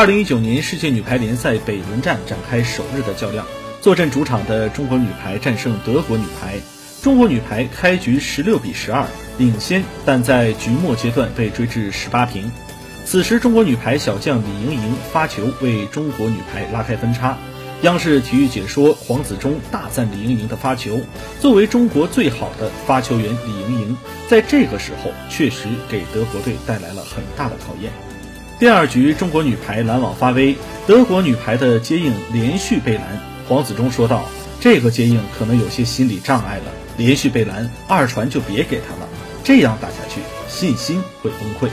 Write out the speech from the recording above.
二零一九年世界女排联赛北仑站展开首日的较量，坐镇主场的中国女排战胜德国女排。中国女排开局十六比十二领先，但在局末阶段被追至十八平。此时，中国女排小将李盈莹发球为中国女排拉开分差。央视体育解说黄子忠大赞李盈莹的发球，作为中国最好的发球员，李盈莹在这个时候确实给德国队带来了很大的考验。第二局，中国女排拦网发威，德国女排的接应连续被拦。黄子忠说道：“这个接应可能有些心理障碍了，连续被拦，二传就别给他了，这样打下去信心会崩溃。”